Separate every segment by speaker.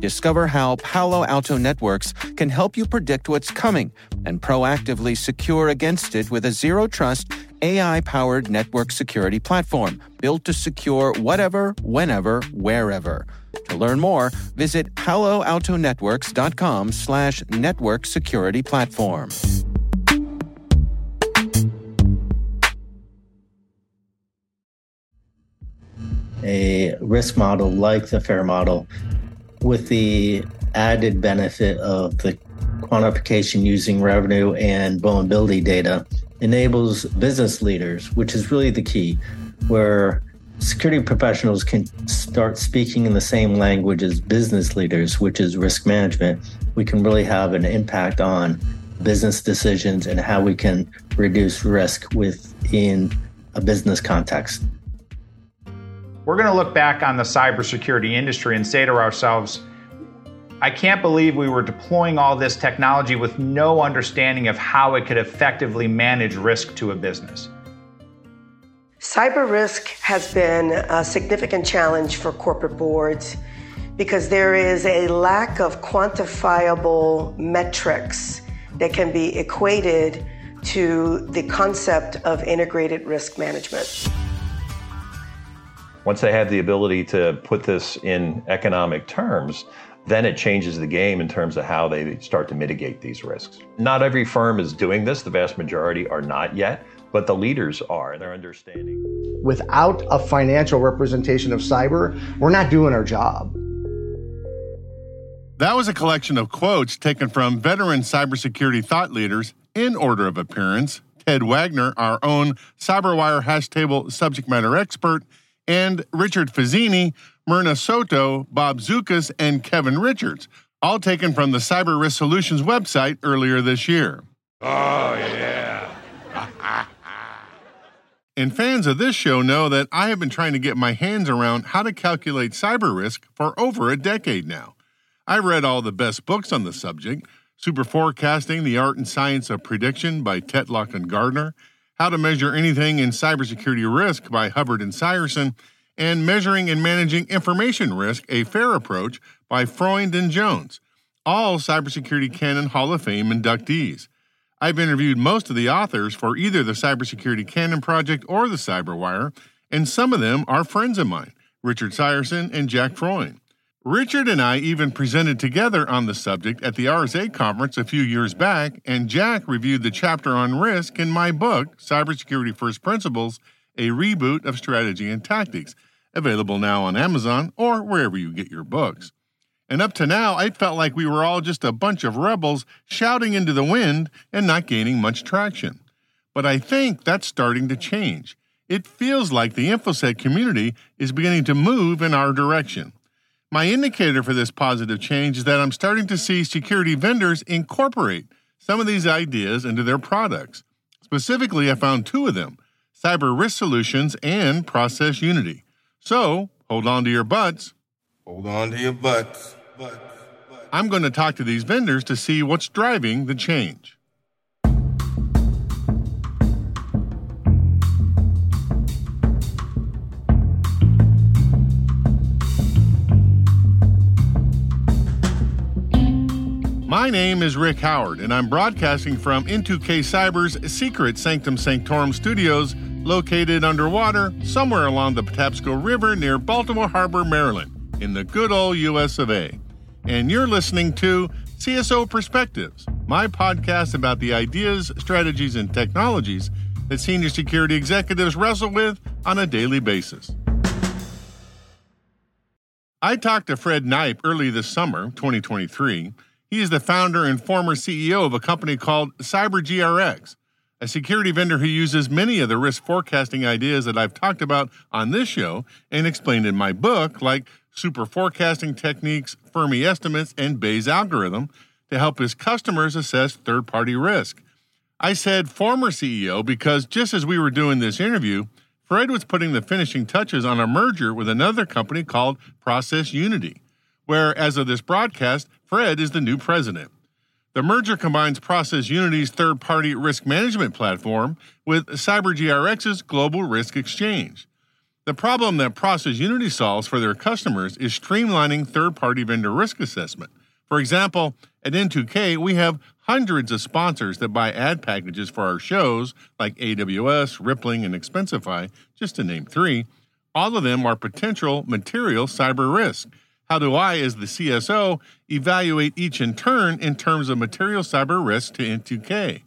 Speaker 1: Discover how Palo Alto Networks can help you predict what's coming and proactively secure against it with a zero trust, AI powered network security platform built to secure whatever, whenever, wherever. To learn more, visit paloaltonetworks.com slash network security platform.
Speaker 2: A risk model like the FAIR model with the added benefit of the quantification using revenue and vulnerability data enables business leaders, which is really the key, where security professionals can start speaking in the same language as business leaders, which is risk management. We can really have an impact on business decisions and how we can reduce risk within a business context.
Speaker 3: We're going to look back on the cybersecurity industry and say to ourselves, I can't believe we were deploying all this technology with no understanding of how it could effectively manage risk to a business.
Speaker 4: Cyber risk has been a significant challenge for corporate boards because there is a lack of quantifiable metrics that can be equated to the concept of integrated risk management.
Speaker 5: Once they have the ability to put this in economic terms, then it changes the game in terms of how they start to mitigate these risks. Not every firm is doing this, the vast majority are not yet, but the leaders are, and they're understanding.
Speaker 6: Without a financial representation of cyber, we're not doing our job.
Speaker 7: That was a collection of quotes taken from veteran cybersecurity thought leaders in order of appearance Ted Wagner, our own CyberWire hash table subject matter expert, and Richard Fazzini, Myrna Soto, Bob Zukis, and Kevin Richards, all taken from the Cyber Risk Solutions website earlier this year.
Speaker 8: Oh, yeah.
Speaker 7: and fans of this show know that I have been trying to get my hands around how to calculate cyber risk for over a decade now. I've read all the best books on the subject Super Forecasting, The Art and Science of Prediction by Tetlock and Gardner, How to Measure Anything in Cybersecurity Risk by Hubbard and Seiersen, and Measuring and Managing Information Risk, a Fair Approach by Freund and Jones, all Cybersecurity Canon Hall of Fame inductees. I've interviewed most of the authors for either the Cybersecurity Canon Project or the Cyberwire, and some of them are friends of mine, Richard Seiersen and Jack Freund. Richard and I even presented together on the subject at the RSA conference a few years back, and Jack reviewed the chapter on risk in my book, Cybersecurity First Principles A Reboot of Strategy and Tactics, available now on Amazon or wherever you get your books. And up to now, I felt like we were all just a bunch of rebels shouting into the wind and not gaining much traction. But I think that's starting to change. It feels like the InfoSec community is beginning to move in our direction. My indicator for this positive change is that I'm starting to see security vendors incorporate some of these ideas into their products. Specifically, I found two of them Cyber Risk Solutions and ProcessUnity. So hold on to your butts.
Speaker 8: Hold on to your butts.
Speaker 7: I'm going to talk to these vendors to see what's driving the change. My name is Rick Howard, and I'm broadcasting from N2K Cyber's secret Sanctum Sanctorum studios located underwater somewhere along the Patapsco River near Baltimore Harbor, Maryland, in the good old US of A. And you're listening to CSO Perspectives, my podcast about the ideas, strategies, and technologies that senior security executives wrestle with on a daily basis. I talked to Fred Kneip early this summer, 2023 he is the founder and former CEO of a company called CyberGRX, a security vendor who uses many of the risk forecasting ideas that I've talked about on this show and explained in my book, like super forecasting techniques, Fermi estimates, and Bayes' algorithm to help his customers assess third party risk. I said former CEO because just as we were doing this interview, Fred was putting the finishing touches on a merger with another company called ProcessUnity, where, as of this broadcast, Fred is the new president. The merger combines ProcessUnity's third party risk management platform with CyberGRX's global risk exchange. The problem that ProcessUnity solves for their customers is streamlining third party vendor risk assessment. For example, at N2K, we have hundreds of sponsors that buy ad packages for our shows, like AWS, Rippling, and Expensify, just to name three. All of them are potential material cyber risk. How do I, as the CSO, evaluate each in turn in terms of material cyber risk to N2K?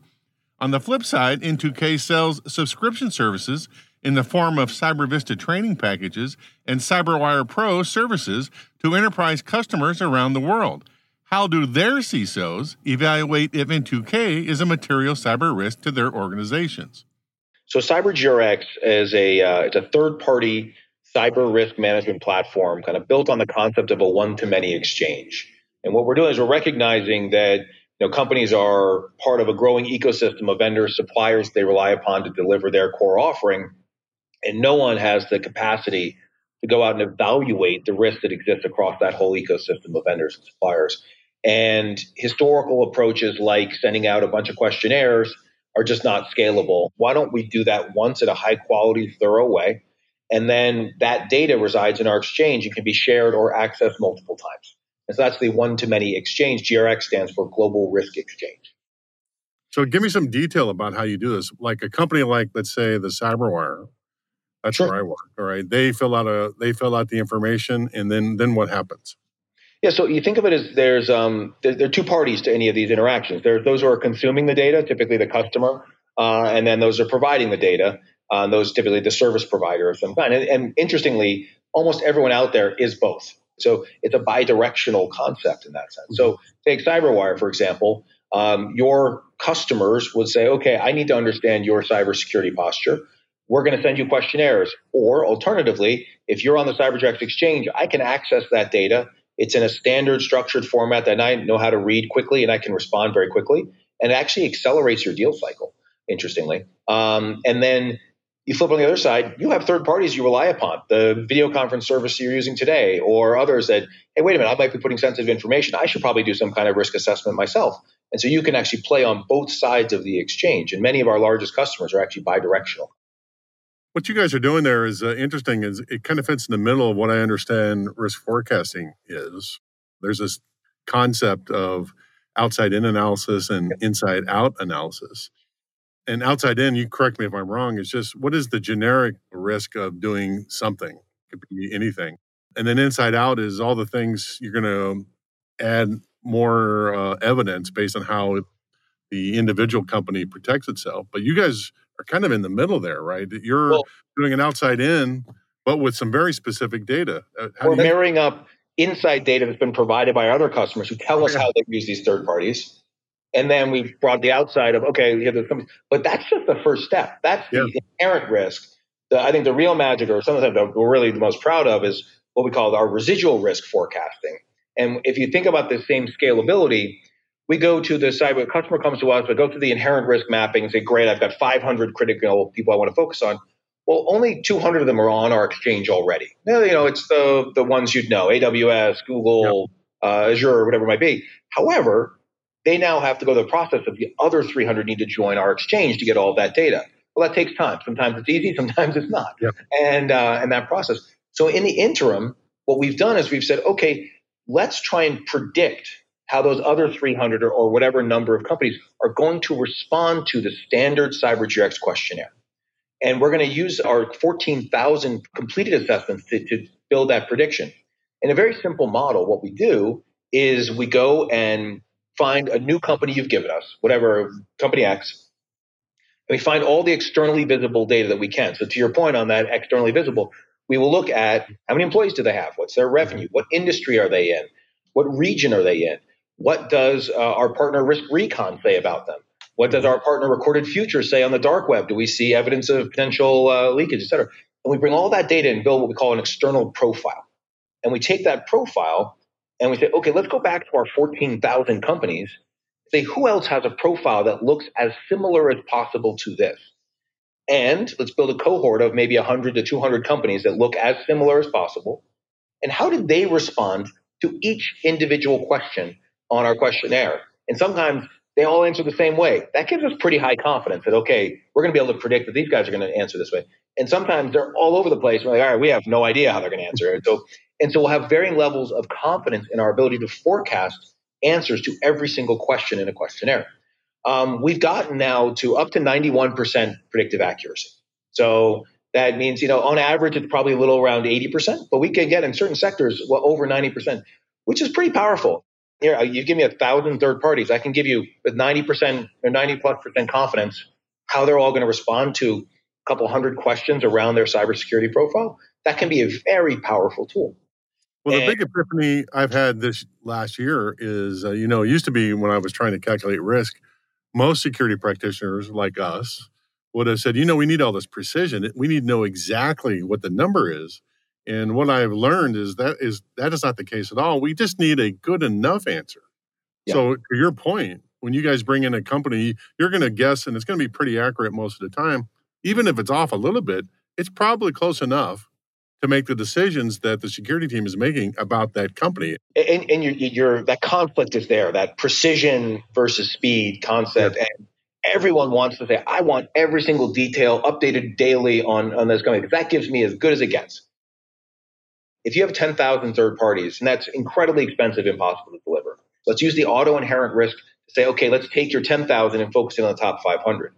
Speaker 7: On the flip side, N2K sells subscription services in the form of CyberVista training packages and CyberWire Pro services to enterprise customers around the world. How do their CISOs evaluate if N2K is a material cyber risk to their organizations?
Speaker 9: So CyberGRX is a uh, it's a third party cyber risk management platform, kind of built on the concept of a one to many exchange. And what we're doing is we're recognizing that you know companies are part of a growing ecosystem of vendors, suppliers they rely upon to deliver their core offering, and no one has the capacity to go out and evaluate the risk that exists across that whole ecosystem of vendors and suppliers. And historical approaches like sending out a bunch of questionnaires are just not scalable. Why don't we do that once in a high quality, thorough way? And then that data resides in our exchange and can be shared or accessed multiple times. And so that's the one to many exchange. GRX stands for Global Risk Exchange.
Speaker 7: So give me some detail about how you do this. Like a company like, let's say, the CyberWire. That's
Speaker 9: Sure.
Speaker 7: where I work. All right. They fill out a they fill out the information and then then what happens?
Speaker 9: Yeah, so you think of it as there's um, there, there are two parties to any of these interactions. There's those who are consuming the data, typically the customer, uh, and then those are providing the data. Uh, those typically the service provider of some kind. And, and interestingly, almost everyone out there is both. So it's a bi-directional concept in that sense. So take CyberWire for example. Um, your customers would say, "Okay, I need to understand your cybersecurity posture." We're going to send you questionnaires. Or alternatively, if you're on the CyberDirect exchange, I can access that data. It's in a standard structured format that I know how to read quickly and I can respond very quickly. And it actually accelerates your deal cycle, interestingly. Um, and then you flip on the other side, you have third parties you rely upon, the video conference service you're using today, or others that, hey, wait a minute, I might be putting sensitive information. I should probably do some kind of risk assessment myself. And so you can actually play on both sides of the exchange. And many of our largest customers are actually bidirectional.
Speaker 7: What you guys are doing there is uh, interesting. Is it kind of fits in the middle of what I understand risk forecasting is. There's this concept of outside in analysis and inside out analysis. And outside in, you correct me if I'm wrong, is just what is the generic risk of doing something? It could be anything. And then inside out is all the things you're going to add more uh, evidence based on how the individual company protects itself. But you guys are kind of in the middle there, right? You're
Speaker 9: Well-
Speaker 7: doing an outside in, but with some very specific data. Uh, how
Speaker 9: We're
Speaker 7: you-
Speaker 9: marrying up inside data that's been provided by other customers who tell us how they use these third parties. And then we've brought the outside of, okay, we have company. But that's just the first step. That's the inherent risk. The, I think the real magic, or something that we're really the most proud of, is what we call our residual risk forecasting. And if you think about the same scalability, we go to the side where a customer comes to us, but go through the inherent risk mapping and say, great, I've got 500 critical people I want to focus on. Well, only 200 of them are on our exchange already. Now, you know, it's the the ones you'd know, AWS, Google, uh, Azure, whatever it might be. However, they now have to go through the process of the other 300 need to join our exchange to get all of that data. Well, that takes time. Sometimes it's easy, sometimes it's not. And uh, and that process. So in the interim, what we've done is we've said, okay, let's try and predict how those other 300 or, or whatever number of companies are going to respond to the standard CyberGRX questionnaire. And we're going to use our 14,000 completed assessments to, to build that prediction. In a very simple model, what we do is we go and find a new company you've given us, whatever company X, and we find all the externally visible data that we can. So to your point on that externally visible, we will look at how many employees do they have? What's their revenue? What industry are they in? What region are they in? What does uh, our partner RiskRecon say about them? What does our partner Recorded Future say on the dark web? Do we see evidence of potential uh, leakage, et cetera? And we bring all that data and build what we call an external profile. And we take that profile and we say, okay, let's go back to our 14,000 companies. say, who else has a profile that looks as similar as possible to this? And let's build a cohort of maybe 100 to 200 companies that look as similar as possible. And how did they respond to each individual question on our questionnaire? And sometimes they all answer the same way. That gives us pretty high confidence that, okay, we're going to be able to predict that these guys are going to answer this way. And sometimes they're all over the place. We're like, all right, we have no idea how they're going to answer it. So, and so we'll have varying levels of confidence in our ability to forecast answers to every single question in a questionnaire. Um, we've gotten now to up to 91% predictive accuracy. So that means, you know, on average, it's probably a little around 80%, but we can get in certain sectors well, over 90%, which is pretty powerful here, you give me a thousand third parties. I can give you with 90% or 90 plus percent confidence how they're all going to respond to couple hundred questions around their cybersecurity profile. That can be a very powerful tool.
Speaker 7: Well, the big epiphany I've had this last year is, uh, you know, it used to be when I was trying to calculate risk, most security practitioners like us would have said, you know, we need all this precision. We need to know exactly what the number is. And what I've learned is that is that is not the case at all. We just need a good enough answer. Yeah. So to your point, when you guys bring in a company, you're going to guess, and it's going to be pretty accurate most of the time. Even if it's off a little bit, it's probably close enough to make the decisions that the security team is making about that company.
Speaker 9: And, and you're, you're, that conflict is there, that precision versus speed concept. Yeah. And everyone wants to say, I want every single detail updated daily on, on this company because that gives me as good as it gets if you have 10,000 third parties, and that's incredibly expensive, impossible to deliver, let's use the auto inherent risk to say, okay, let's take your 10,000 and focus in on the top 500.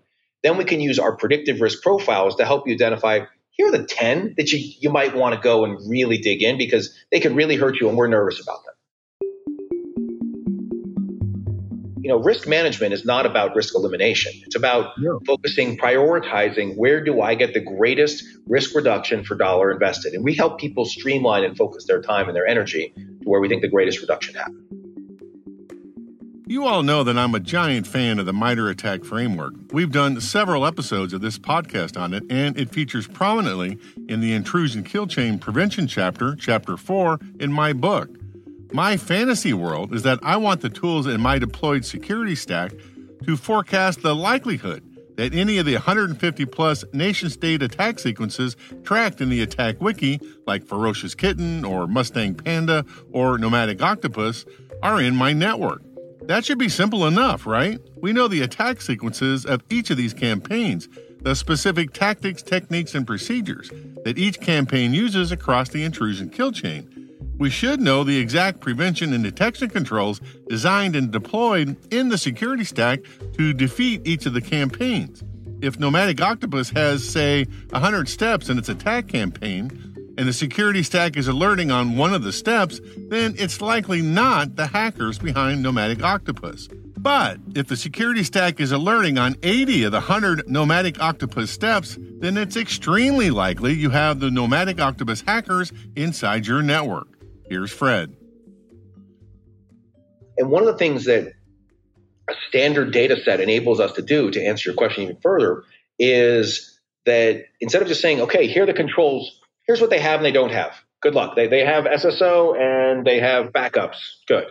Speaker 9: Then we can use our predictive risk profiles to help you identify here are the 10 that you, you might want to go and really dig in because they could really hurt you and we're nervous about them. you know, risk management is not about risk elimination. It's about yeah. focusing, prioritizing where do I get the greatest risk reduction for dollar invested. And we help people streamline and focus their time and their energy to where we think the greatest reduction happens.
Speaker 7: You all know that I'm a giant fan of the MITRE ATT&CK framework. We've done several episodes of this podcast on it, and it features prominently in the intrusion kill chain prevention chapter, chapter 4, in my book. My fantasy world is that I want the tools in my deployed security stack to forecast the likelihood that any of the 150 plus nation state attack sequences tracked in the attack wiki, like Ferocious Kitten or Mustang Panda or Nomadic Octopus, are in my network. That should be simple enough, right? We know the attack sequences of each of these campaigns, the specific tactics, techniques, and procedures that each campaign uses across the intrusion kill chain we should know the exact prevention and detection controls designed and deployed in the security stack to defeat each of the campaigns. If Nomadic Octopus has, say, 100 steps in its attack campaign, and the security stack is alerting on one of the steps, then it's likely not the hackers behind Nomadic Octopus. But if the security stack is alerting on 80 of the 100 Nomadic Octopus steps, then it's extremely likely you have the Nomadic Octopus hackers inside your network. Here's Fred.
Speaker 9: And one of the things that a standard data set enables us to do to answer your question even further is that instead of just saying, okay, here are the controls, here's what they have and they don't have. Good luck. They, they have SSO and they have backups. Good.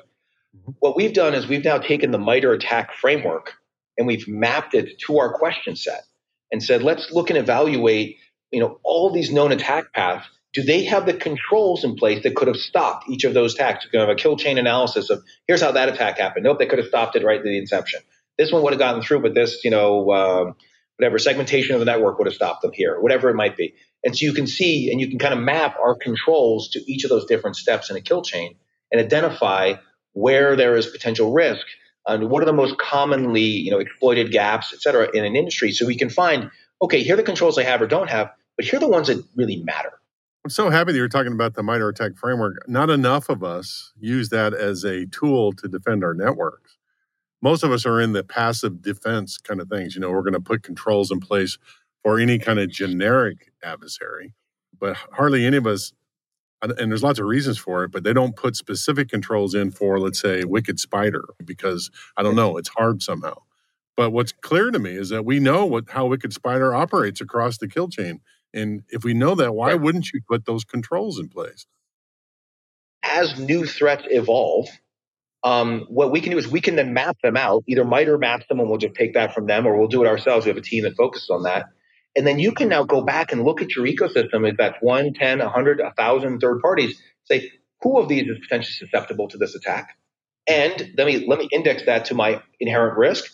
Speaker 9: What we've done is we've now taken the MITRE ATT&CK framework and we've mapped it to our question set and said, let's look and evaluate, you know, all these known attack paths do they have the controls in place that could have stopped each of those attacks? You have a kill chain analysis of here's how that attack happened. Nope, they could have stopped it right at the inception. This one would have gotten through, but this, you know, um, whatever segmentation of the network would have stopped them here, whatever it might be. And so you can see and you can kind of map our controls to each of those different steps in a kill chain and identify where there is potential risk and what are the most commonly, you know, exploited gaps, et cetera, in an industry. So we can find, okay, here are the controls I have or don't have, but here are the ones that really matter.
Speaker 7: I'm so happy that you're talking about the MITRE ATT&CK framework. Not enough of us use that as a tool to defend our networks. Most of us are in the passive defense kind of things. You know, we're going to put controls in place for any kind of generic adversary, but hardly any of us, and there's lots of reasons for it, but they don't put specific controls in for, let's say, Wicked Spider, because I don't know, it's hard somehow. But what's clear to me is that we know what how Wicked Spider operates across the kill chain and if we know that, why wouldn't you put those controls in place?
Speaker 9: As new threats evolve, um, what we can do is we can then map them out. Either MITRE maps them and we'll just take that from them, or we'll do it ourselves. We have a team that focuses on that. And then you can now go back and look at your ecosystem. If that's one, 10, 100, 1,000 third parties, say, who of these is potentially susceptible to this attack? And let me, let me index that to my inherent risk.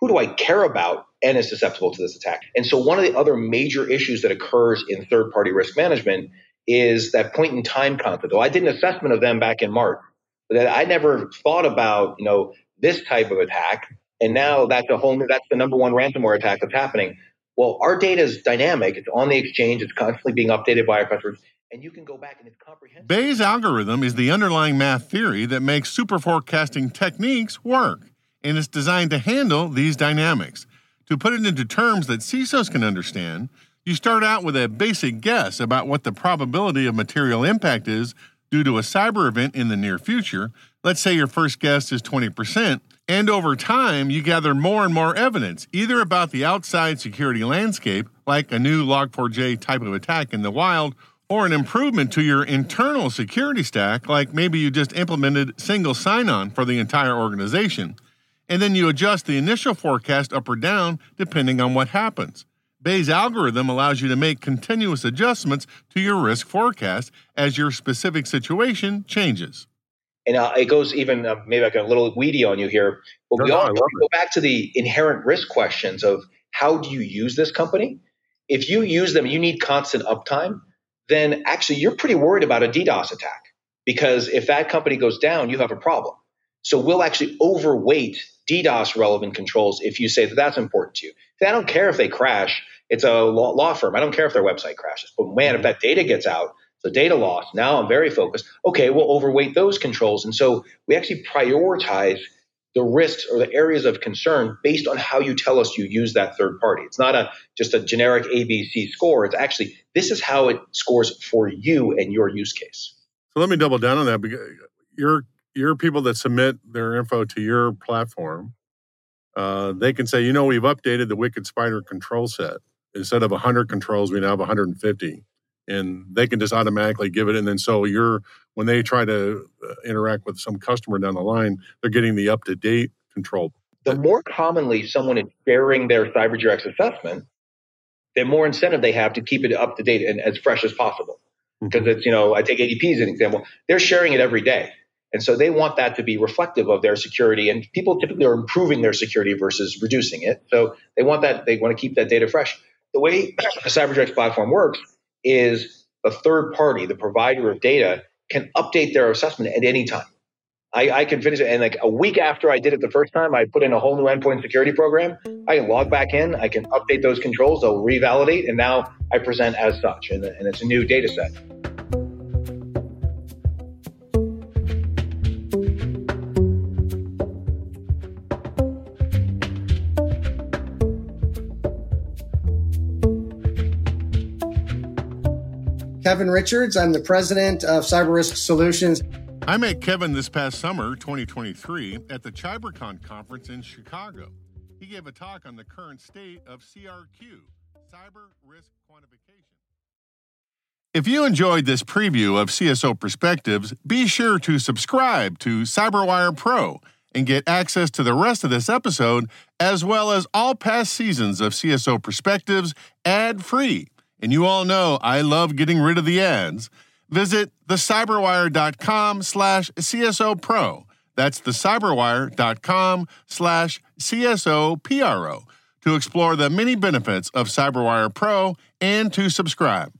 Speaker 9: Who do I care about and is susceptible to this attack? And so one of the other major issues that occurs in third party risk management is that point in time concept. Well, I did an assessment of them back in March, but I never thought about, you know, this type of attack. And now that's a whole, that's the number one ransomware attack that's happening. Well, our data is dynamic. It's on the exchange. It's constantly being updated by our customers. And you can go back and it's comprehensive.
Speaker 7: Bayes' algorithm is the underlying math theory that makes super forecasting techniques work, and it's designed to handle these dynamics. To put it into terms that CISOs can understand, you start out with a basic guess about what the probability of material impact is due to a cyber event in the near future. Let's say your first guess is 20%. And over time, you gather more and more evidence, either about the outside security landscape, like a new Log4j type of attack in the wild, or an improvement to your internal security stack, like maybe you just implemented single sign on for the entire organization. And then you adjust the initial forecast up or down depending on what happens. Bayes' algorithm allows you to make continuous adjustments to your risk forecast as your specific situation changes
Speaker 9: and uh, it goes even uh, maybe like a little weedy on you here, but no, we all no, go back to the inherent risk questions of how do you use this company? If you use them, you need constant uptime. Then actually, you're pretty worried about a DDoS attack because if that company goes down, you have a problem. So we'll actually overweight DDoS relevant controls if you say that that's important to you. I don't care if they crash. It's a law firm. I don't care if their website crashes. But man, if that data gets out, so data loss. Now I'm very focused. Okay, we'll overweight those controls. And so we actually prioritize the risks or the areas of concern based on how you tell us you use that third party. It's not a just a generic ABC score. It's actually this is how it scores for you and your use case.
Speaker 7: So let me double down on that because your your people that submit their info to your platform, uh, they can say, you know, we've updated the Wicked Spider control set. Instead of 100 controls, we now have 150 and they can just automatically give it. And then so you're when they try to uh, interact with some customer down the line, they're getting the up to date control.
Speaker 9: The more commonly someone is sharing their CyberGRX assessment, the more incentive they have to keep it up to date and as fresh as possible. Because mm-hmm. it's, you know, I take ADP as an example, they're sharing it every day. And so they want that to be reflective of their security. And people typically are improving their security versus reducing it. So they want that, they want to keep that data fresh. The way a CyberGRX platform works is a third party, the provider of data, can update their assessment at any time. I, I, can finish it. And like a week after I did it the first time, I put in a whole new endpoint security program. I can log back in, I can update those controls, they'll revalidate, and now I present as such. And, and it's a new data set.
Speaker 6: Kevin Richards. I'm the president of Cyber Risk Solutions.
Speaker 7: I met Kevin this past summer, 2023, at the CyberCon conference in Chicago. He gave a talk on the current state of CRQ, Cyber Risk Quantification. If you enjoyed this preview of CSO Perspectives, be sure to subscribe to CyberWire Pro and get access to the rest of this episode, as well as all past seasons of CSO Perspectives ad free and you all know I love getting rid of the ads, visit thecyberwire.com slash CSO Pro. That's thecyberwire.com slash CSO PRO to explore the many benefits of CyberWire Pro and to subscribe.